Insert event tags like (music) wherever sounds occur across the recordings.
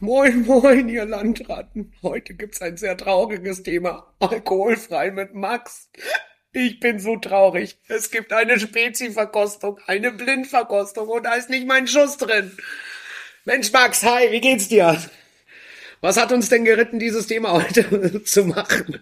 Moin, moin, ihr Landratten. Heute gibt's ein sehr trauriges Thema. Alkoholfrei mit Max. Ich bin so traurig. Es gibt eine Spezi-Verkostung, eine Blindverkostung und da ist nicht mein Schuss drin. Mensch, Max, hi, wie geht's dir? Was hat uns denn geritten, dieses Thema heute (laughs) zu machen?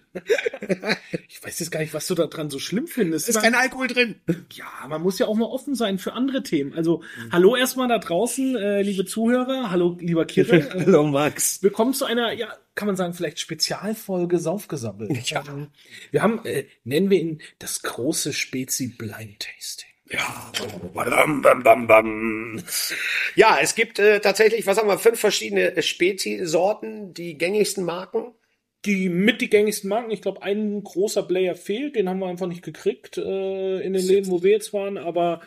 Ich weiß jetzt gar nicht, was du da dran so schlimm findest. Ist kein Alkohol drin. Ja, man muss ja auch mal offen sein für andere Themen. Also, hallo erstmal da draußen, äh, liebe Zuhörer. Hallo, lieber Kirill. (laughs) Hallo, Max. Willkommen zu einer, ja, kann man sagen, vielleicht Spezialfolge Saufgesammelt. Ja. Ähm, Wir haben, äh, nennen wir ihn das große Spezi Blind Tasting. Ja. Bam, bam, bam, bam. Ja, es gibt äh, tatsächlich, was sagen wir, fünf verschiedene Spezi-Sorten, die gängigsten Marken. Die mit die gängigsten Marken. Ich glaube, ein großer Player fehlt. Den haben wir einfach nicht gekriegt äh, in den Läden, wo wir jetzt waren. Aber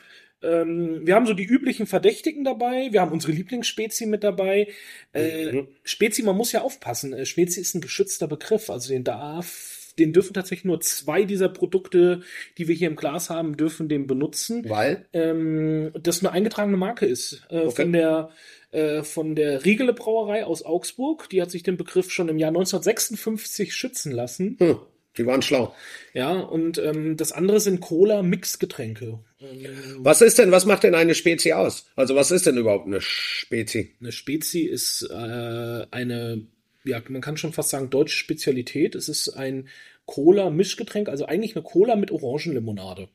ähm, wir haben so die üblichen Verdächtigen dabei. Wir haben unsere Lieblingsspezie mit dabei. Äh, Mhm. Spezi, man muss ja aufpassen. Äh, Spezi ist ein geschützter Begriff. Also den darf, den dürfen tatsächlich nur zwei dieser Produkte, die wir hier im Glas haben, dürfen den benutzen Weil? ähm, das eine eingetragene Marke ist. Äh, Okay. Von der äh, von der Riegele Brauerei aus Augsburg. Die hat sich den Begriff schon im Jahr 1956 schützen lassen. Hm, die waren schlau. Ja, und ähm, das andere sind Cola-Mix-Getränke. Ähm, Was ist denn, was macht denn eine Spezi aus? Also was ist denn überhaupt eine Spezi? eine Spezi ist äh, eine, ja, man kann schon fast sagen, deutsche Spezialität. Es ist ein Cola-Mischgetränk, also eigentlich eine Cola mit Orangenlimonade.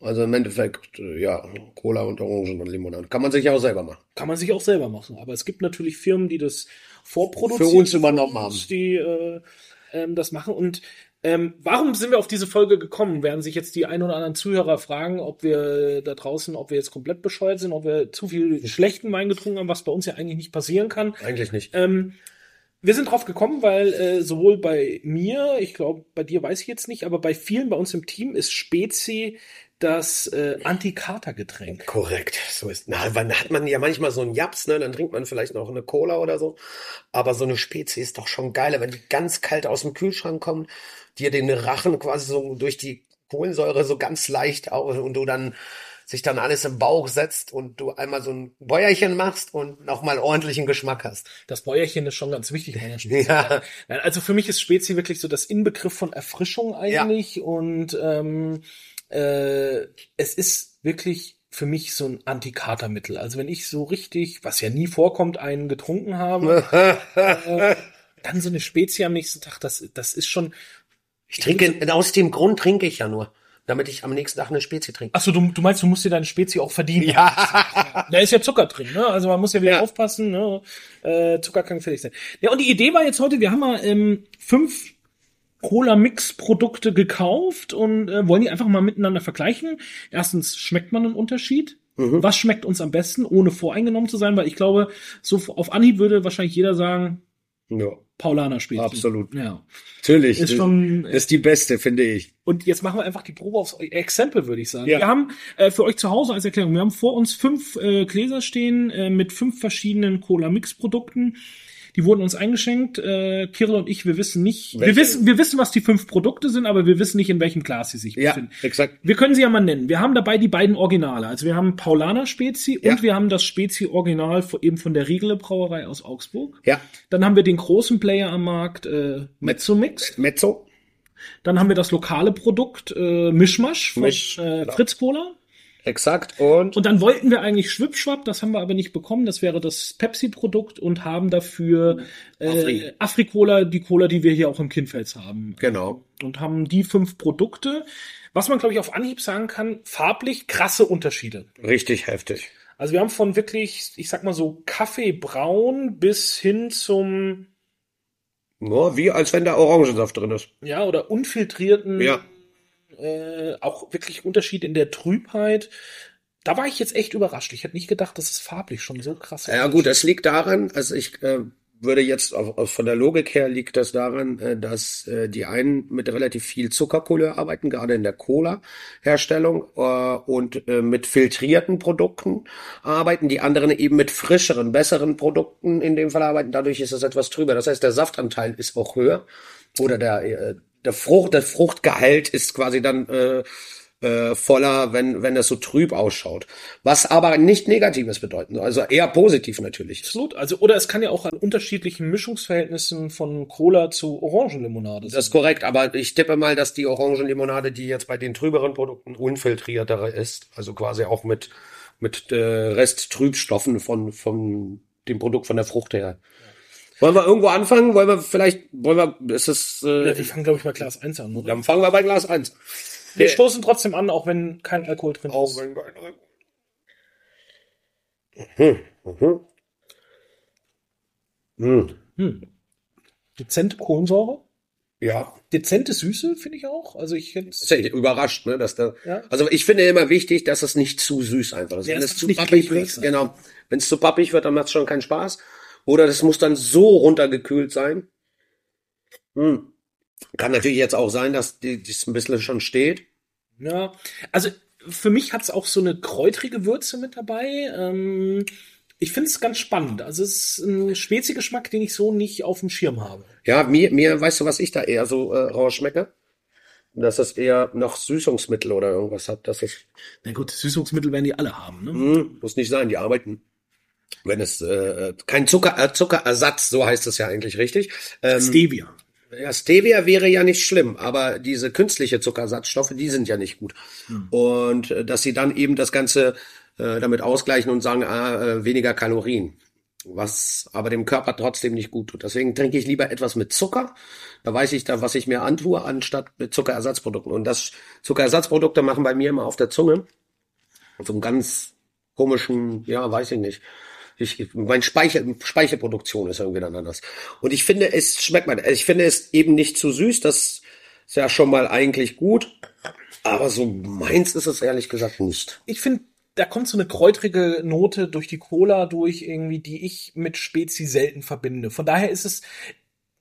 Also im Endeffekt, äh, ja, Cola und Orangen und Limonade. Kann man sich auch selber machen. Kann man sich auch selber machen. Aber es gibt natürlich Firmen, die das vorproduzieren. Für uns übernommen haben. Die äh, ähm, das machen. Und ähm, warum sind wir auf diese Folge gekommen? Werden sich jetzt die ein oder anderen Zuhörer fragen, ob wir da draußen, ob wir jetzt komplett bescheuert sind, ob wir zu viel schlechten Wein getrunken haben, was bei uns ja eigentlich nicht passieren kann. Eigentlich nicht. Ähm, wir sind drauf gekommen, weil äh, sowohl bei mir, ich glaube, bei dir weiß ich jetzt nicht, aber bei vielen bei uns im Team ist Spezi das äh, Antikatergetränk. Korrekt, so ist. Na, dann hat man ja manchmal so einen Japs, ne? Dann trinkt man vielleicht noch eine Cola oder so. Aber so eine Spezi ist doch schon geiler, wenn die ganz kalt aus dem Kühlschrank kommen, dir den Rachen quasi so durch die Kohlensäure so ganz leicht auf und du dann sich dann alles im Bauch setzt und du einmal so ein Bäuerchen machst und nochmal ordentlichen Geschmack hast. Das Bäuerchen ist schon ganz wichtig bei einer Spezi. Ja. Also für mich ist Spezi wirklich so das Inbegriff von Erfrischung eigentlich und ähm, äh, es ist wirklich für mich so ein Antikatermittel. Also wenn ich so richtig, was ja nie vorkommt, einen getrunken habe, (laughs) äh, dann so eine Spezi am nächsten Tag, das, das ist schon. Ich trinke, aus dem Grund trinke ich ja nur, damit ich am nächsten Tag eine Spezi trinke. Achso, du, du meinst, du musst dir deine Spezi auch verdienen. Ja. Da ist ja Zucker drin, ne? Also man muss ja wieder Ja. aufpassen, ne? Äh, Zucker kann gefährlich sein. Ja, und die Idee war jetzt heute, wir haben mal ähm, fünf Cola-Mix-Produkte gekauft und äh, wollen die einfach mal miteinander vergleichen. Erstens, schmeckt man einen Unterschied? Mhm. Was schmeckt uns am besten, ohne voreingenommen zu sein? Weil ich glaube, so auf Anhieb würde wahrscheinlich jeder sagen, Ja, Paulaner Spezi. Absolut. Ja. natürlich. Ist schon, ist die beste, finde ich. Und jetzt machen wir einfach die Probe aufs Exempel, würde ich sagen. Ja. Wir haben äh, für euch zu Hause als Erklärung, wir haben vor uns fünf äh, Gläser stehen äh, mit fünf verschiedenen Cola-Mix-Produkten. Die wurden uns eingeschenkt. Äh, Kirill und ich, wir wissen nicht, wir Welche? wissen, wir wissen, was die fünf Produkte sind, aber wir wissen nicht, in welchem Glas sie sich Ja, befinden. exakt. Wir können sie ja mal nennen. Wir haben dabei die beiden Originale. Also wir haben Paulaner Spezi Ja. und wir haben das Spezi Original von- eben von der Riegele Brauerei aus Augsburg. Ja, Dann haben wir den großen Player am Markt, äh, Mezzo Mix. Mezzo. Dann haben wir das lokale Produkt äh, Mischmasch von Misch, äh. Fritz Cola. Exakt. Und, Und dann wollten wir eigentlich Schwipschwapp, das haben wir aber nicht bekommen. Das wäre das Pepsi-Produkt und haben dafür äh, Afri. Afri-Cola, die Cola, die wir hier auch im Kindfels haben. genau. Und haben die fünf Produkte. Was man, glaube ich, auf Anhieb sagen kann, farblich krasse Unterschiede. Richtig heftig. Also wir haben von wirklich, ich sag mal so, Kaffeebraun bis hin zum, Nur wie als wenn da Orangensaft drin ist. ja, oder unfiltrierten Ja. Äh, auch wirklich Unterschied in der Trübheit. Da war ich jetzt echt überrascht. Ich hätte nicht gedacht, dass es farblich schon so krass Ja gut, das liegt daran, also ich äh, würde jetzt auf, auf, von der Logik her liegt das daran, äh, dass äh, die einen mit relativ viel Zuckerkohle arbeiten, gerade in der Cola-Herstellung äh, und äh, mit filtrierten Produkten arbeiten, die anderen eben mit frischeren, besseren Produkten in dem Fall arbeiten. Dadurch ist es etwas trüber. Das heißt, der Saftanteil ist auch höher oder der äh, der Frucht, der Fruchtgehalt ist quasi dann äh, äh, voller, wenn, wenn es so trüb ausschaut. Was aber nicht Negatives bedeuten, also eher positiv natürlich. Absolut. Also, oder es kann ja auch an unterschiedlichen Mischungsverhältnissen von Cola zu Orangenlimonade sein. Das ist korrekt, aber ich tippe mal, dass die Orangenlimonade, die jetzt bei den trüberen Produkten unfiltriertere ist, also quasi auch mit, mit äh, Resttrübstoffen von, von dem Produkt von der Frucht her. Wollen wir irgendwo anfangen? Wollen wir vielleicht, wollen wir, ist es, äh, ja, wir fangen, glaube ich, bei Glas 1 an, oder? Dann fangen wir bei Glas 1. Wir der, stoßen trotzdem an, auch wenn kein Alkohol drin auch ist. Wenn kein Alkohol. Mhm. Mhm. Mhm. Hm. Dezente Kohlensäure. Ja. Dezente Süße finde ich auch. Also ich finde es überrascht, ne, dass da. Ja. Also ich finde immer wichtig, dass es nicht zu süß einfach ist. Ja, wenn es zu pappig wird, genau. Wenn es zu pappig wird, dann macht es schon keinen Spaß. Oder das muss dann so runtergekühlt sein. Hm. Kann natürlich jetzt auch sein, dass die ein bisschen schon steht. Ja, also für mich hat es auch so eine kräutrige Würze mit dabei. Ähm, ich finde es ganz spannend. Also es ist ein Spezi-Geschmack, den ich so nicht auf dem Schirm habe. Ja, mir, mir, weißt du, was ich da eher so äh, rausschmecke? Dass das eher noch Süßungsmittel oder irgendwas hat. Dass es Na gut, Süßungsmittel werden die alle haben, ne? Mm, muss nicht sein, die arbeiten. Wenn es äh, kein Zucker, äh, Zuckerersatz, so heißt es ja eigentlich richtig. Ähm, Stevia. Ja, Stevia wäre ja nicht schlimm, aber diese künstliche Zuckersatzstoffe, die sind ja nicht gut. Hm. Und äh, dass sie dann eben das Ganze äh, damit ausgleichen und sagen, ah, äh, weniger Kalorien, was aber dem Körper trotzdem nicht gut tut. Deswegen trinke ich lieber etwas mit Zucker. Da weiß ich da, was ich mir antue, anstatt mit Zuckerersatzprodukten. Und das Zuckerersatzprodukte machen bei mir immer auf der Zunge so einen ganz komischen, ja, weiß ich nicht ich, mein Speicher, Speicherproduktion ist irgendwie dann anders. Und ich finde, es schmeckt man. Ich finde es eben nicht zu süß. Das ist ja schon mal eigentlich gut. Aber so meins ist es ehrlich gesagt nicht. Ich finde, da kommt so eine kräutrige Note durch die Cola durch irgendwie, die ich mit Spezi selten verbinde. Von daher ist es,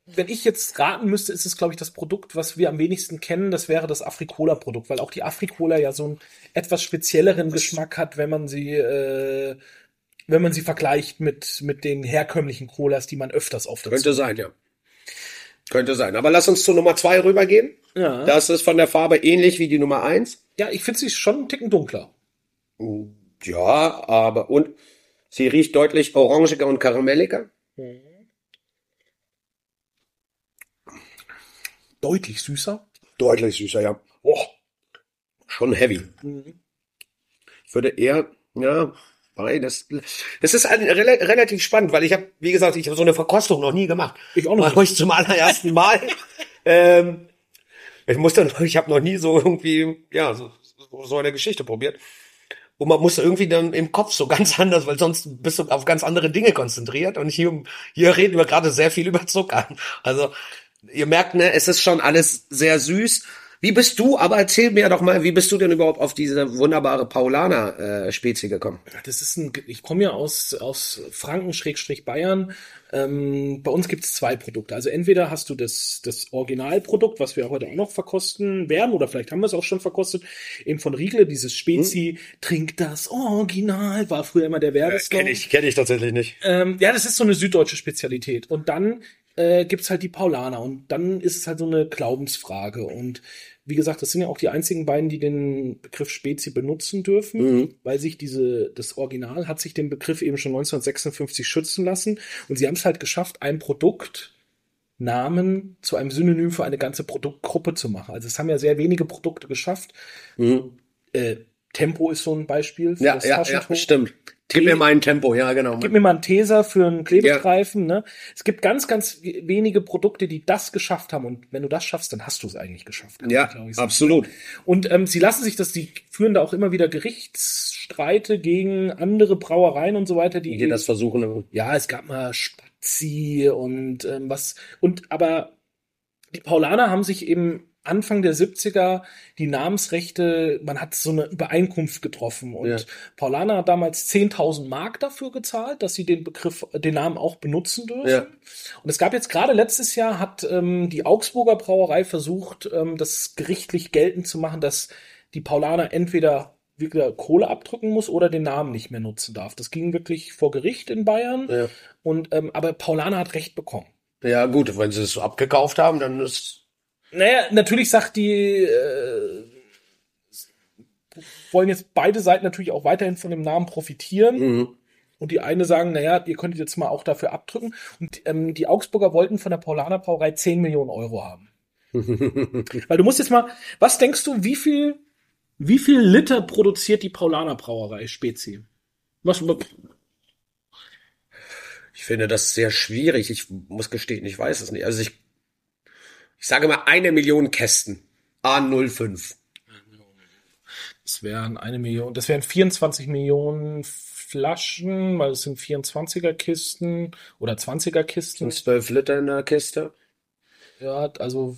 wenn ich jetzt raten müsste, ist es, glaube ich, das Produkt, was wir am wenigsten kennen. Das wäre das Afrikola-Produkt, weil auch die Afrikola ja so einen etwas spezielleren Geschmack hat, wenn man sie äh, wenn man sie vergleicht mit, mit den herkömmlichen Colas, die man öfters auf der Könnte sein, ja. Könnte sein. Aber lass uns zur Nummer zwei rübergehen. Ja. Das ist von der Farbe ähnlich wie die Nummer eins. Ja, ich finde sie schon einen Ticken dunkler. Ja, aber und sie riecht deutlich orangiger und karamelliger. Mhm. Deutlich süßer. Deutlich süßer, ja. Oh, schon heavy. Mhm. Ich würde eher, ja, das, das ist ein, rel relativ spannend, weil ich habe, wie gesagt, ich habe so eine Verkostung noch nie gemacht. Ich auch noch. Ich zum allerersten Mal. (laughs) ähm, ich musste, ich habe noch nie so irgendwie, ja, so, so eine Geschichte probiert. Und man muss irgendwie dann im Kopf so ganz anders, weil sonst bist du auf ganz andere Dinge konzentriert. Und hier, hier reden wir gerade sehr viel über Zucker. Also ihr merkt, ne, es ist schon alles sehr süß. Wie bist du, aber erzähl mir doch mal, wie bist du denn überhaupt auf diese wunderbare Paulaner-Spezie äh, gekommen? Das ist ein, ich komme ja aus, aus Franken, Schrägstrich Bayern. Ähm, bei uns gibt es zwei Produkte. Also entweder hast du das, das Originalprodukt, was wir heute auch noch verkosten werden, oder vielleicht haben wir es auch schon verkostet, eben von Riegele, dieses Spezi, hm. trink das Original, war früher immer der Werbeslogan. Äh, Kenne ich, kenn ich tatsächlich nicht. Ähm, ja, das ist so eine süddeutsche Spezialität. Und dann äh, gibt halt die Paulaner und dann ist es halt so eine Glaubensfrage und wie gesagt, das sind ja auch die einzigen beiden, die den Begriff Spezi benutzen dürfen, mhm. weil sich diese, das Original hat sich den Begriff eben schon 1956 schützen lassen und sie haben es halt geschafft, ein Produkt Namen zu einem Synonym für eine ganze Produktgruppe zu machen. Also es haben ja sehr wenige Produkte geschafft. Mhm. Äh, Tempo ist so ein Beispiel. Für ja, das ja, ja, stimmt. Gib mir mal ein Tempo, ja, genau. Gib mir mal einen Teser für einen Klebestreifen. Ja. Ne? Es gibt ganz, ganz wenige Produkte, die das geschafft haben. Und wenn du das schaffst, dann hast du es eigentlich geschafft. Ja, absolut. Und ähm, sie lassen sich das, die führen da auch immer wieder Gerichtsstreite gegen andere Brauereien und so weiter, die, die das versuchen. Ja, es gab mal Spazi und ähm, was. Und aber die Paulaner haben sich eben Anfang der 70er die Namensrechte, man hat so eine Übereinkunft getroffen und ja. Paulana hat damals 10.000 Mark dafür gezahlt, dass sie den Begriff, den Namen auch benutzen dürfen. Ja. Und es gab jetzt gerade letztes Jahr hat ähm, die Augsburger Brauerei versucht, ähm, das gerichtlich geltend zu machen, dass die Paulana entweder wieder Kohle abdrücken muss oder den Namen nicht mehr nutzen darf. Das ging wirklich vor Gericht in Bayern. Ja. Und ähm, aber Paulana hat Recht bekommen. Ja gut, wenn sie es so abgekauft haben, dann ist naja, natürlich sagt die, äh, wollen jetzt beide Seiten natürlich auch weiterhin von dem Namen profitieren. Mhm. Und die eine sagen, naja, ihr könntet jetzt mal auch dafür abdrücken. Und ähm, die Augsburger wollten von der Paulaner Brauerei 10 Millionen Euro haben. (laughs) Weil du musst jetzt mal, was denkst du, wie viel, wie viel Liter produziert die Paulaner Brauerei Spezi? Was, Ich finde das sehr schwierig. Ich muss gestehen, ich weiß es nicht. Also ich, ich sage mal eine Million Kästen. A05. das wären eine Million, das wären 24 Millionen Flaschen, weil es sind 24er Kisten oder 20er Kisten. Sind 12 Liter in der Kiste. Ja, also,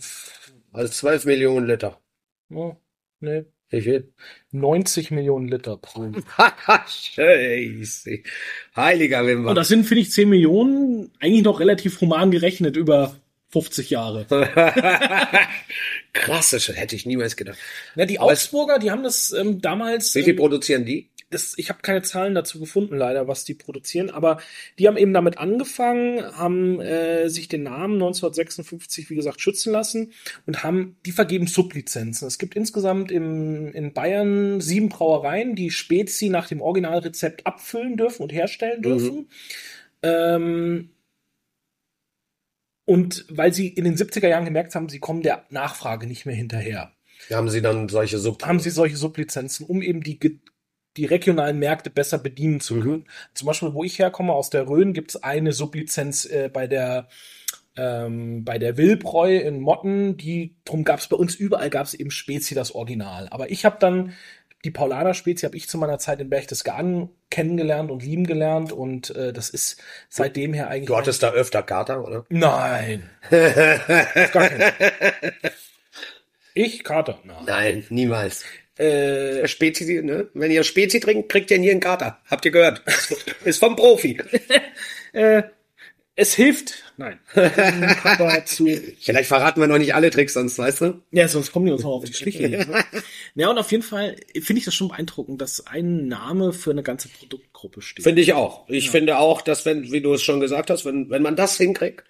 Also 12 Millionen Liter. oh, ne, Wie viel? 90 Millionen Liter pro. (laughs) Scheiße. Heiliger Wimmer. Und das sind, finde ich, 10 Millionen eigentlich noch relativ human gerechnet über 50 Jahre. (laughs) Krass, das hätte ich niemals gedacht. Ja, die Aber Augsburger, die haben das ähm, damals. Wie viel ähm, produzieren die? das, ich habe keine Zahlen dazu gefunden, leider, was die produzieren, aber die haben eben damit angefangen, haben äh, sich den Namen 1956, wie gesagt, schützen lassen und haben, die vergeben Sublizenzen. Es gibt insgesamt im, in Bayern sieben Brauereien, die Spezi nach dem Originalrezept abfüllen dürfen und herstellen dürfen. Ähm, und weil sie in den 70er Jahren gemerkt haben, sie kommen der Nachfrage nicht mehr hinterher Haben sie dann solche Sub haben sie solche Sublizenzen, um eben die, die regionalen Märkte besser bedienen zu können. Zum Beispiel, wo ich herkomme, aus der Rhön, gibt es eine Sublizenz äh, bei der ähm, bei der Willbräu in Motten, die drum gab es bei uns überall gab es eben Spezi das Original. Aber ich habe dann die Paulaner Spezi habe ich zu meiner Zeit in Berchtesgaden kennengelernt und lieben gelernt und äh, das ist seitdem her eigentlich Du hattest da öfter Kater, oder? nein gar ich Kater nein. Nein, niemals. Äh, Spezi, ne? Wenn ihr Spezi trinkt, kriegt ihr nie einen Kater. Habt ihr gehört? Ist vom Profi. (laughs) äh, es hilft. Nein. (laughs) Aber zu. Vielleicht verraten wir noch nicht alle Tricks, sonst, weißt du? Ja, sonst kommen die uns noch auf die Schliche. (laughs) Ja, und auf jeden Fall finde ich das schon beeindruckend, dass ein Name für eine ganze Produktgruppe steht. Finde ich auch. Ich finde auch, dass wenn, wie du es schon gesagt hast, wenn, wenn man das hinkriegt,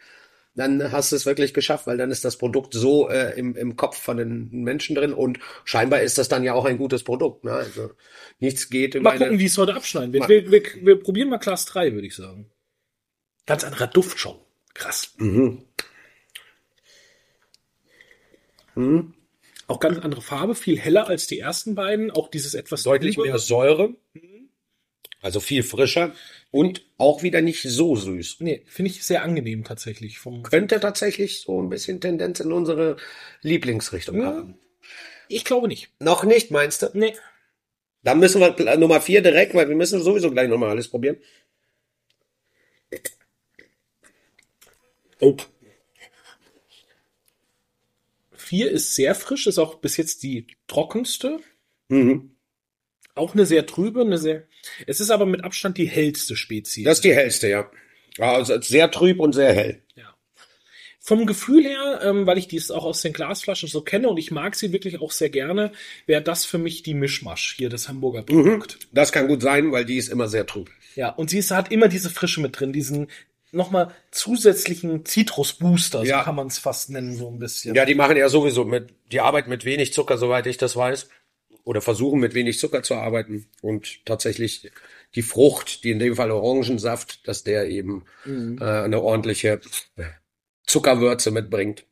dann hast du es wirklich geschafft, weil dann ist das Produkt so äh, im, im Kopf von den Menschen drin und scheinbar ist das dann ja auch ein gutes Produkt. Ne? Also nichts geht Mal gucken, wie es heute abschneiden wird. Wir, wir, wir probieren mal Class 3, würde ich sagen. Ganz anderer Duft schon. Krass. Mhm. Auch ganz andere Farbe, viel heller als die ersten beiden. Auch dieses etwas deutlich mehr Säure, also viel frischer und auch wieder nicht so süß. Nee, finde ich sehr angenehm tatsächlich. Vom, Könnte tatsächlich so ein bisschen Tendenz in unsere Lieblingsrichtung Ja. haben. ich glaube nicht. Noch nicht, meinst du? Nee. Dann müssen wir Nummer vier direkt, weil wir müssen sowieso gleich nochmal alles probieren. Oh. Vier ist sehr frisch, ist auch bis jetzt die trockenste. Mhm. Auch eine sehr trübe, eine sehr. Es ist aber mit Abstand die hellste Spezies. Das ist die hellste, ja. Also sehr trüb und sehr hell. ja. Vom Gefühl her, ähm, weil ich dies auch aus den Glasflaschen so kenne und ich mag sie wirklich auch sehr gerne, wäre das für mich die Mischmasch hier, das Hamburger Produkt. Das kann gut sein, weil die ist immer sehr trüb. Ja, und sie ist, hat immer diese Frische mit drin, diesen nochmal zusätzlichen Zitrusbooster, so Ja. kann man es fast nennen, so ein bisschen. Ja, die machen ja sowieso mit, die arbeiten mit wenig Zucker, soweit ich das weiß. Oder versuchen mit wenig Zucker zu arbeiten. Und tatsächlich die Frucht, die in dem Fall Orangensaft, dass der eben äh, eine ordentliche Zuckerwürze mitbringt.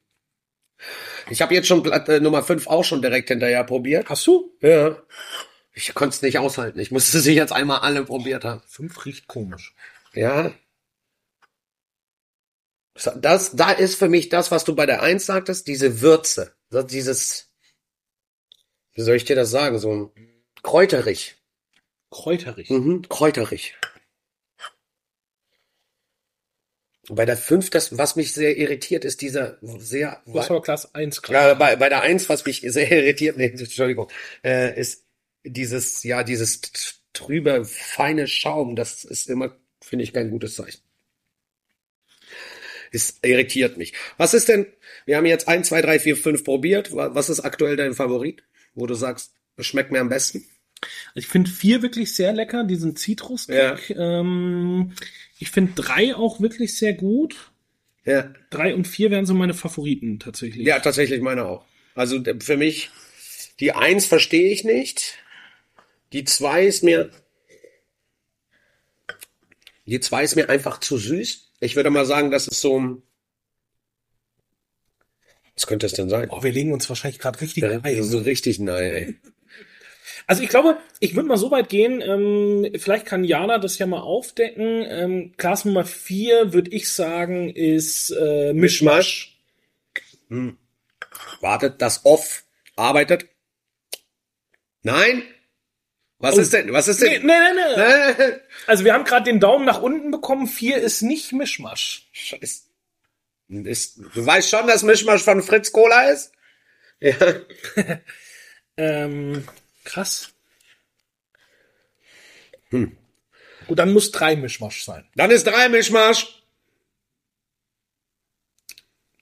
Ich habe jetzt schon Platte Nummer 5 auch schon direkt hinterher probiert. Hast du? Ja. Ich konnte es nicht aushalten. Ich musste sie jetzt einmal alle probiert haben. Fünf riecht komisch. Ja. Das, da ist für mich das, was du bei der Eins sagtest, diese Würze. Dieses, wie soll ich dir das sagen, so ein kräuterig. Kräuterig. Mhm, kräuterig. Bei der Fünf, das, was mich sehr irritiert, ist dieser sehr, hast aber Class 1 klar. ja, bei, bei der Eins, was mich sehr (laughs) irritiert, nee, Entschuldigung, äh, ist dieses, ja, dieses trübe, feine Schaum, das ist immer, finde ich, kein gutes Zeichen. Es irritiert mich. Was ist denn, wir haben jetzt eins, zwei, drei, vier, fünf probiert. Wa- Was ist aktuell dein Favorit? Wo du sagst, es schmeckt mir am besten? Ich finde vier wirklich sehr lecker, diesen Zitruskick. Ähm, ich finde drei auch wirklich sehr gut. Ja, Drei und vier wären so meine Favoriten tatsächlich. ja tatsächlich meine auch. Also für mich, die Eins verstehe ich nicht. Die zwei ist mir, die zwei ist mir einfach zu süß. Ich würde mal sagen, das ist so, was könnte es denn sein? Oh, wir legen uns wahrscheinlich gerade richtig Ja, rein. so richtig nein, ey. (laughs) Also ich glaube, ich würde mal so weit gehen, ähm, vielleicht kann Jana das ja mal aufdecken. Ähm, Glas Nummer vier würde ich sagen, ist äh, Mischmasch. Wartet, das Off arbeitet. Nein? Was Oh. ist denn? Was ist Nee, denn? nee, nee, nee. Äh, Also wir haben gerade den Daumen nach unten bekommen. Vier ist nicht Mischmasch. Scheiße. Ist, du weißt schon, dass Mischmasch von Fritz Cola ist? Ja. (laughs) Ähm, krass. Hm. Gut, dann muss drei Mischmasch sein. Dann ist drei Mischmasch.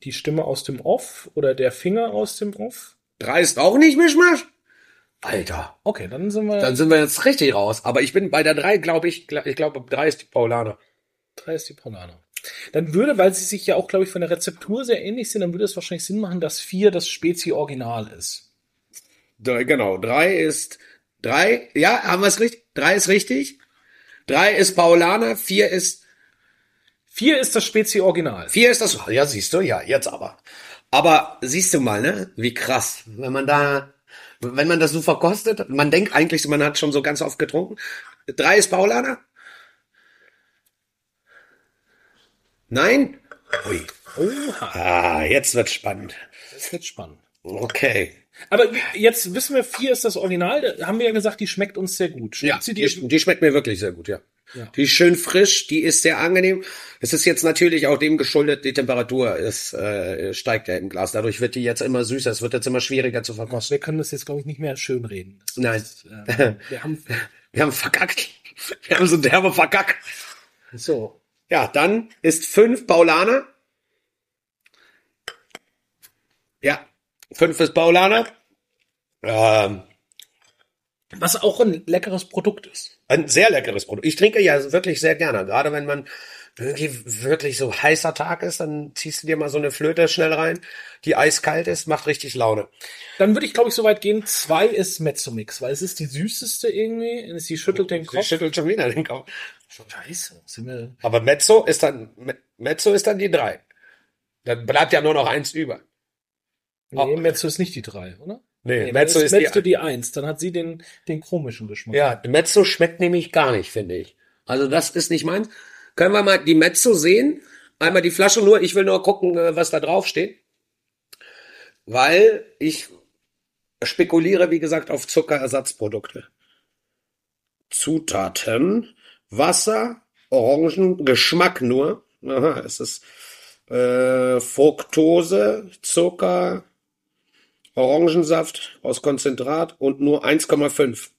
Die Stimme aus dem Off oder der Finger aus dem Off. Drei ist auch nicht Mischmasch? Alter. Okay, dann sind wir. Dann sind wir jetzt richtig raus. Aber ich bin bei der drei, glaube ich, ich glaube, drei ist die Paulaner. Drei ist die Paulaner. Dann würde, weil sie sich ja auch, glaube ich, von der Rezeptur sehr ähnlich sind, dann würde es wahrscheinlich Sinn machen, dass vier das Spezi-Original ist. Drei, genau. Drei ist, drei, ja, haben wir es richtig? Drei ist richtig. Drei ist Paulaner, vier ist, Vier ist das Spezi-Original. vier ist das, ja, siehst du, ja, jetzt aber. Aber siehst du mal, ne, wie krass, wenn man da, wenn man das so verkostet, man denkt eigentlich, man hat schon so ganz oft getrunken. Drei ist Paulaner? Nein? Ui. Oha, Ah, jetzt wird's spannend. das wird spannend. Okay. Aber jetzt wissen wir, vier ist das Original. Da haben wir ja gesagt, die schmeckt uns sehr gut. Schmeckt Ja, sie die, die schmeckt mir wirklich sehr gut, ja. Ja. Die ist schön frisch, die ist sehr angenehm. Es ist jetzt natürlich auch dem geschuldet, die Temperatur ist, äh, steigt ja im Glas. Dadurch wird die jetzt immer süßer, es wird jetzt immer schwieriger zu verkosten. Wir können das jetzt, glaube ich, nicht mehr schön reden. Das Nein. ist, äh, wir haben (laughs) Wir haben verkackt. Wir haben so derbe verkackt. so. Ja, dann ist fünf Paulaner. Ja, fünf ist Paulaner. Ähm, Was auch ein leckeres Produkt ist. Ein sehr leckeres Produkt. Ich trinke ja wirklich sehr gerne. Gerade wenn man irgendwie wirklich so heißer Tag ist, dann ziehst du dir mal so eine Flöte schnell rein, die eiskalt ist, macht richtig Laune. Dann würde ich, glaube ich, so weit gehen. Zwei ist Mezzomix, weil es ist die süßeste irgendwie. Sie schüttelt den Sie Kopf. schüttelt schon wieder den Kopf. Scheiße. Sind wir Aber Mezzo ist dann, Me- Mezzo ist dann die drei. Dann bleibt ja nur noch eins über. nee, Oh. Mezzo ist nicht die drei, oder? Nee, Nee, Mezzo dann ist Mezzo die, die eins. Dann hat sie den, den komischen Geschmack. ja, Mezzo schmeckt nämlich gar nicht, finde ich. Also das ist nicht meins. Können wir mal die Mezzo sehen? Einmal die Flasche nur. Ich will nur gucken, äh, was da drauf steht. Weil ich spekuliere, wie gesagt, auf Zuckerersatzprodukte. Zutaten, Wasser, Orangen, Geschmack nur. Aha, es ist äh, Fructose, Zucker, Orangensaft aus Konzentrat und nur 1,5.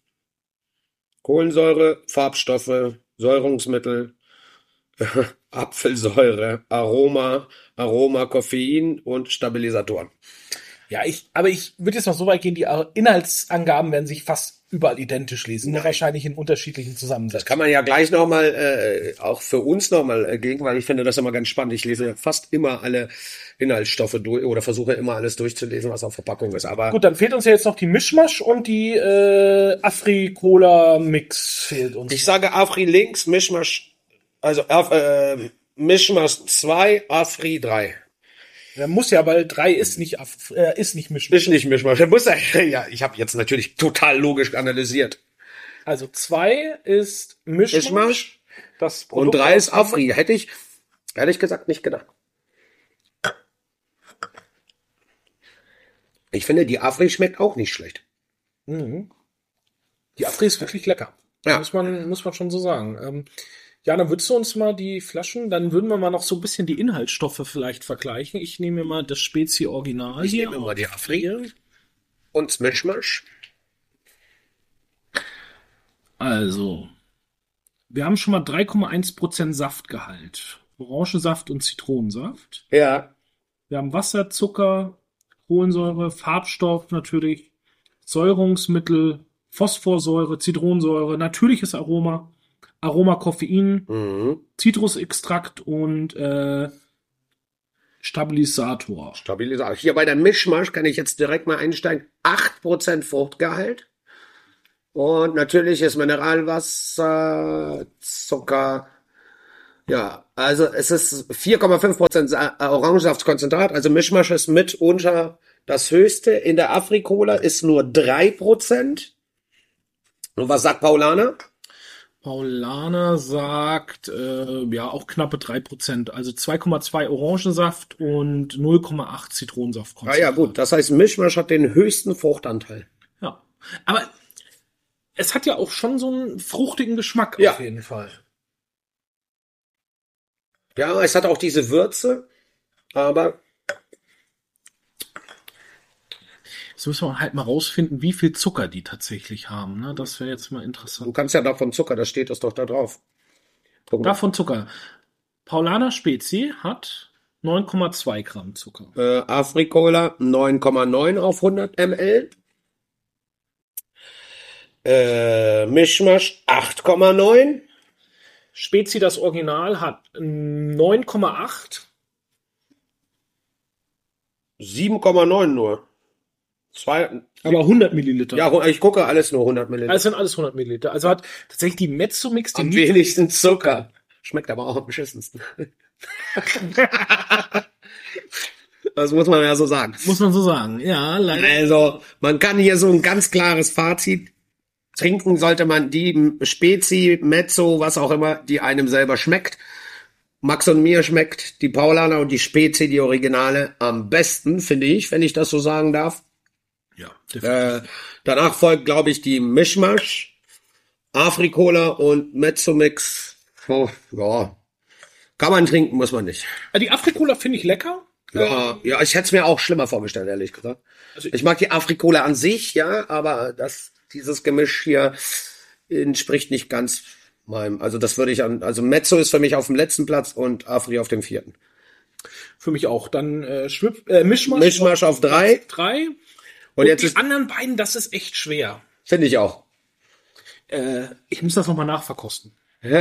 Kohlensäure, Farbstoffe, Säurungsmittel, (laughs) Apfelsäure, Aroma, Aroma, Koffein und Stabilisatoren. Ja, ich, aber ich würde jetzt noch so weit gehen, die Inhaltsangaben werden sich fast überall identisch lesen, nur wahrscheinlich in unterschiedlichen Das Zusammensetzungen. kann man ja gleich nochmal, äh, auch für uns nochmal äh, gegen, weil ich finde das immer ganz spannend. Ich lese fast immer alle Inhaltsstoffe durch oder versuche immer alles durchzulesen, was auf Verpackung ist. Aber Gut, dann fehlt uns ja jetzt noch die Mischmasch und die äh, Afri-Cola-Mix fehlt uns. ich sage Afri links, Mischmasch, also äh, Mischmasch 2, Afri 3. Der muss ja, weil drei ist nicht, äh, ist nicht Mischmasch. Ist nicht Mischmasch. Der muss ja, (laughs) ja, ich habe jetzt natürlich total logisch analysiert. Also zwei ist Mischmasch. Mischmasch Das und drei ist Afri. Hätte ich ehrlich gesagt nicht gedacht. Ich finde, die Afri schmeckt auch nicht schlecht. Mhm. Die Afri ist wirklich lecker. Ja. Muss man, muss man schon so sagen. Ähm, ja, dann würdest du uns mal die Flaschen, dann würden wir mal noch so ein bisschen die Inhaltsstoffe vielleicht vergleichen. Ich nehme mir mal das Spezi Original Ich hier. nehme mal die Afri. Und Mischmasch. Also, wir haben schon mal 3,1% Saftgehalt. Orangensaft und Zitronensaft. Ja. Wir haben Wasser, Zucker, Kohlensäure, Farbstoff natürlich, Säurungsmittel, Phosphorsäure, Zitronensäure, natürliches Aroma, Aroma Koffein, Mhm. Zitrusextrakt und äh, Stabilisator. Stabilisator. Hier bei der Mischmasch kann ich jetzt direkt mal einsteigen. 8% Fruchtgehalt Und natürlich ist Mineralwasser, Zucker. Ja, also es ist 4,5% Orangensaftkonzentrat, also Mischmasch ist mitunter das höchste. In der Afrikola ist nur 3%. Und was sagt Paulana? Paulana sagt, äh, ja, auch knappe 3%. Also 2,2 Orangensaft und 0,8 Zitronensaft. Ah ja, gut. Das heißt, Mischmasch hat den höchsten Fruchtanteil. Ja. Aber es hat ja auch schon so einen fruchtigen Geschmack Ja. auf jeden Fall. Ja, es hat auch diese Würze, aber Jetzt müssen wir halt mal rausfinden, wie viel Zucker die tatsächlich haben. Ne? Das wäre jetzt mal du interessant. kannst ja davon Zucker, das steht das doch da drauf. Guck mal. Davon Zucker. Paulana Spezi hat 9,2 Gramm Zucker. Äh, Afrikola 9,9 auf 100 ml. Äh, Mischmasch 8,9. Spezi, das Original, hat 9,8. 7,9 nur. Zwei, Aber 100 Milliliter. ja, ich gucke alles nur 100 Milliliter. Also sind alles 100 Milliliter. Also hat tatsächlich die Mezzomix den Am wenigsten Zucker. Schmeckt aber auch am beschissensten. (laughs) das muss man ja so sagen. Muss man so sagen. Ja, leider. Also, man kann hier so ein ganz klares Fazit. Trinken sollte man die Spezi, Mezzo, was auch immer, die einem selber schmeckt. Max und mir schmeckt die Paulaner und die Spezi, die Originale, am besten, finde ich, wenn ich das so sagen darf. Ja, Äh, danach folgt, glaube ich, die Mischmasch, Afrikola und Mezzomix. Oh, ja. Kann man trinken, muss man nicht. Äh, Die Afrikola finde ich lecker. Ja, ja, ich hätte es mir auch schlimmer vorgestellt, ehrlich gesagt. Also- ich mag die Afrikola an sich, ja, aber das, dieses Gemisch hier entspricht nicht ganz meinem. Also das würde ich an, also Mezzo ist für mich auf dem letzten Platz und Afri auf dem vierten. Für mich auch. Dann äh, Schwip, äh, Mischmasch. Mischmasch auf drei. Drei. Und jetzt die ist, anderen beiden, das ist echt schwer. finde ich auch. Äh, ich muss das nochmal nachverkosten. (laughs) Mutti,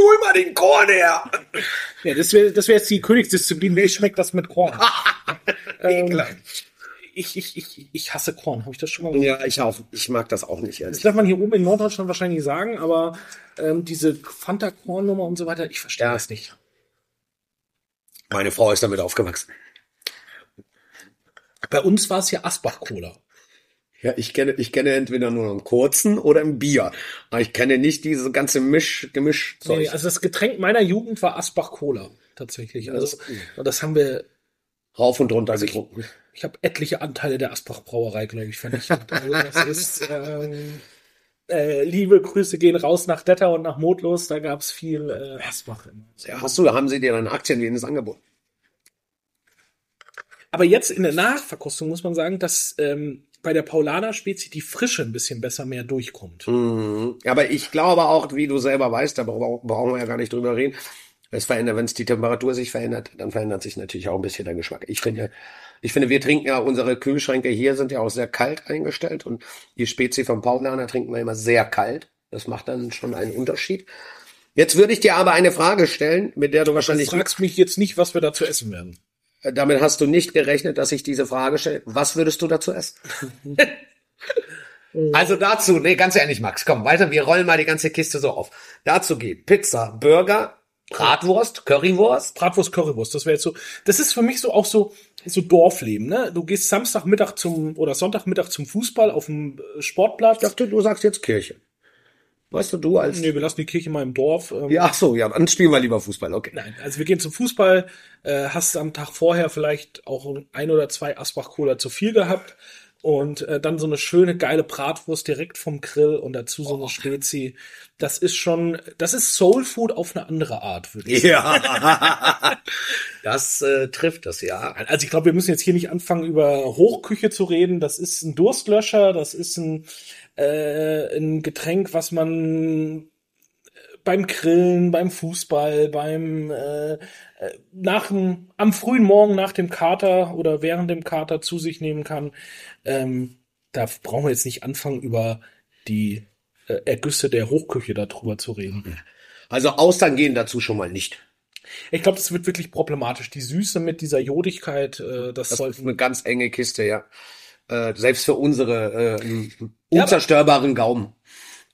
hol mal den Korn her! Ja, das wäre das wär jetzt die Königsdisziplin. Wie schmeckt das mit Korn? (laughs) (laughs) ähm, ich, ich, ich, ich hasse Korn. Habe ich das schon mal gesagt? Ja, ich auch. Ich mag das auch nicht, Das ehrlich. darf man hier oben in Norddeutschland wahrscheinlich sagen, aber ähm, diese Fanta-Korn-Nummer und so weiter, ich verstehe Ja. das nicht. Meine Frau ist damit aufgewachsen. Bei uns war es ja Asbach-Cola. Ja, ich kenne, ich kenne entweder nur einen kurzen oder ein Bier. Aber ich kenne nicht diese ganze Misch, Gemischzeug. Nee, also das Getränk meiner Jugend war Asbach-Cola. Tatsächlich. Also, und das haben wir, Rauf und runter getrunken. ich habe etliche Anteile der Asbach-Brauerei, glaube ich, vernichtet. Also das (laughs) ist, ähm, äh, liebe Grüße gehen raus nach Detter und nach Motlos. Da gab es viel äh, Asbach immer. Ja, hast du, haben sie dir dann Aktien wie in das Angebot? Aber jetzt in der Nachverkostung muss man sagen, dass ähm, bei der Paulaner-Spezie die Frische ein bisschen besser mehr durchkommt. Mhm. Aber ich glaube auch, wie du selber weißt, da brau- brauchen wir ja gar nicht drüber reden. Es verändert, wenn es die Temperatur sich verändert, dann verändert sich natürlich auch ein bisschen der Geschmack. Ich finde, ich finde, wir trinken ja, unsere Kühlschränke hier sind ja auch sehr kalt eingestellt und die Spezie vom Paulaner trinken wir immer sehr kalt. Das macht dann schon einen Unterschied. Jetzt würde ich dir aber eine Frage stellen, mit der du Du wahrscheinlich, fragst mich jetzt nicht, was wir da zu essen werden. Damit hast du nicht gerechnet, dass ich diese Frage stelle. Was würdest du dazu essen? (laughs) Also dazu, nee, ganz ehrlich, Max, komm, weiter, wir rollen mal die ganze Kiste so auf. Dazu geht Pizza, Burger, Bratwurst, Currywurst. Bratwurst, Currywurst, das wäre jetzt so. Das ist für mich so auch so so Dorfleben, ne? Du gehst Samstagmittag zum oder Sonntagmittag zum Fußball auf dem äh, Sportplatz. Ich dachte, du sagst jetzt Kirche. Weißt du, du als... Nee, wir lassen die Kirche mal im Dorf. Ähm, Ja, ach so, ja, dann spielen wir lieber Fußball, okay. Nein, also wir gehen zum Fußball, äh, hast am Tag vorher vielleicht auch ein oder zwei Asbach-Cola zu viel gehabt und äh, dann so eine schöne, geile Bratwurst direkt vom Grill und dazu so eine Spezi. Das ist schon, das ist Soul Food auf eine andere Art, würde ich sagen. Ja, (laughs) das äh, trifft das, ja. Also ich glaube, wir müssen jetzt hier nicht anfangen, über Hochküche zu reden. Das ist ein Durstlöscher, das ist ein, äh, ein Getränk, was man beim Grillen, beim Fußball, beim äh, äh, nach dem, am frühen Morgen nach dem Kater oder während dem Kater zu sich nehmen kann. Ähm, da brauchen wir jetzt nicht anfangen, über die äh, Ergüsse der Hochküche darüber zu reden. Also Austern gehen dazu schon mal nicht. Ich glaube, das wird wirklich problematisch. Die Süße mit dieser Jodigkeit, äh, das, Das soll ist eine ganz enge Kiste, ja. Äh, selbst für unsere äh, unzerstörbaren Gaumen.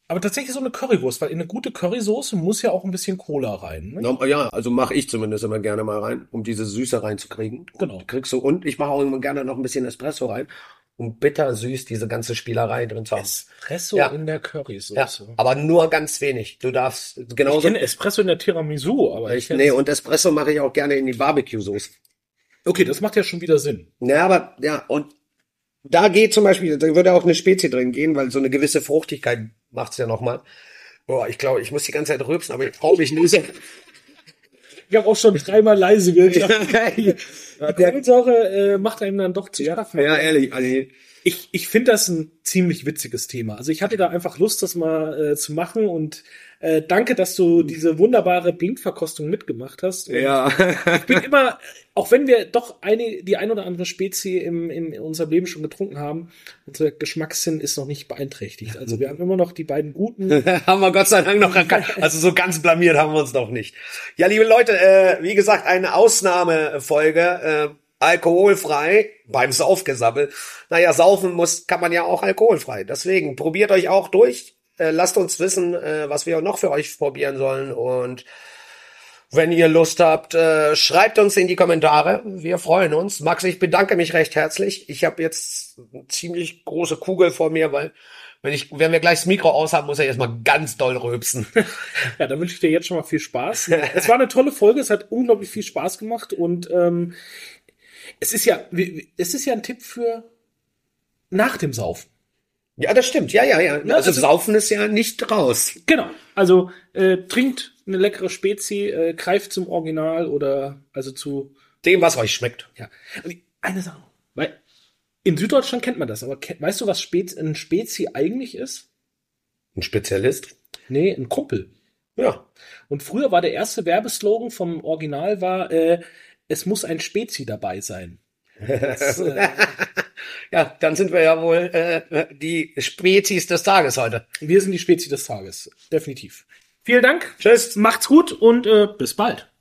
Aber tatsächlich so eine Currywurst, weil in eine gute Currysoße muss ja auch ein bisschen Cola rein. Ne? Ja, also mache ich zumindest immer gerne mal rein, um diese Süße reinzukriegen. Genau. Und kriegst du und ich mache auch immer gerne noch ein bisschen Espresso rein, um bittersüß diese ganze Spielerei drin zu haben. Espresso Ja. in der Ja, Currysoße. aber nur ganz wenig. Du darfst Ich genauso. kenne Espresso in der Tiramisu, aber ich nee, und Espresso mache ich auch gerne in die Barbecue-Soße. Okay, das macht ja schon wieder Sinn. Ja, aber ja, und da geht zum Beispiel, da würde auch eine Spezie drin gehen, weil so eine gewisse Fruchtigkeit macht's ja nochmal. Boah, ich glaube, ich muss die ganze Zeit rülpsen, aber ich traue mich nicht. Ich habe auch schon dreimal leise gesagt. Kohlensäure äh, macht einem dann doch zu schaffen. ja, ehrlich, also, Ich, ich finde das ein ziemlich witziges Thema. Also ich hatte da einfach Lust, das mal äh, zu machen und äh, danke, dass du diese wunderbare Blindverkostung mitgemacht hast. Und ja. Ich bin immer, auch wenn wir doch eine, die ein oder andere Spezie im, in unserem Leben schon getrunken haben, unser Geschmackssinn ist noch nicht beeinträchtigt. Also wir haben immer noch die beiden guten. (laughs) haben wir Gott sei Dank noch erkannt. Also so ganz blamiert haben wir uns noch nicht. Ja, liebe Leute, äh, wie gesagt, eine Ausnahmefolge, äh, alkoholfrei beim Saufgesabbel. Naja, saufen muss, kann man ja auch alkoholfrei. Deswegen probiert euch auch durch. Äh, lasst uns wissen, äh, was wir noch für euch probieren sollen und wenn ihr Lust habt, äh, schreibt uns in die Kommentare. Wir freuen uns. Max, ich bedanke mich recht herzlich. Ich habe jetzt eine ziemlich große Kugel vor mir, weil wenn ich, wenn wir gleich das Mikro aus haben, muss er erstmal ganz doll rülpsen. (laughs) Ja, dann wünsche ich dir jetzt schon mal viel Spaß. (laughs) Es war eine tolle Folge, es hat unglaublich viel Spaß gemacht und ähm, es ist ja, es ist ja ein Tipp für nach dem Saufen. Ja, das stimmt. Ja, ja, ja. Ja, also, also- Saufen ist ja nicht raus. Genau. Also äh, trinkt eine leckere Spezi, äh, greift zum Original oder also zu Dem, was euch schmeckt. ja. Und eine Sache, weil in Süddeutschland kennt man das, aber weißt du, was Spez ein Spezi eigentlich ist? Ein Spezialist. Nee, ein Kumpel. Ja. Und früher war der erste Werbeslogan vom Original war, äh, es muss ein Spezi dabei sein. Das, äh, Ja, dann sind wir ja wohl äh, die Spezies des Tages heute. wir sind die Spezi des Tages. Definitiv. Vielen Dank. Tschüss. Macht's gut und äh, bis bald.